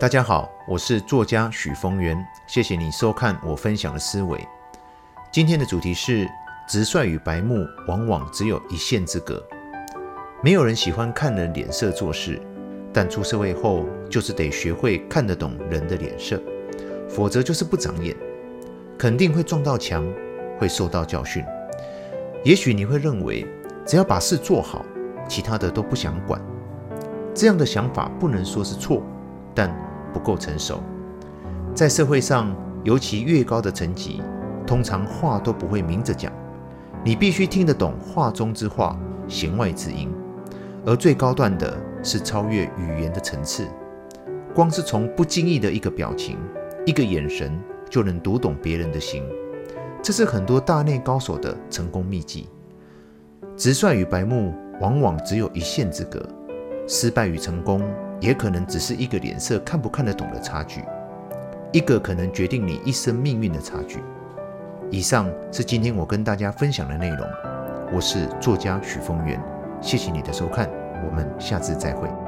大家好，我是作家许峰源，谢谢你收看我分享的思维。今天的主题是直率与白目往往只有一线之隔。没有人喜欢看人脸色做事，但出社会后就是得学会看得懂人的脸色，否则就是不长眼，肯定会撞到墙，会受到教训。也许你会认为，只要把事做好，其他的都不想管。这样的想法不能说是错，但不够成熟。在社会上，尤其越高的层级，通常话都不会明着讲，你必须听得懂话中之话，弦外之音。而最高段的是超越语言的层次，光是从不经意的一个表情、一个眼神，就能读懂别人的心。这是很多大内高手的成功秘籍。直率与白目往往只有一线之隔，失败与成功也可能只是一个脸色看不看得懂的差距，一个可能决定你一生命运的差距。以上是今天我跟大家分享的内容。我是作家许峰源，谢谢你的收看，我们下次再会。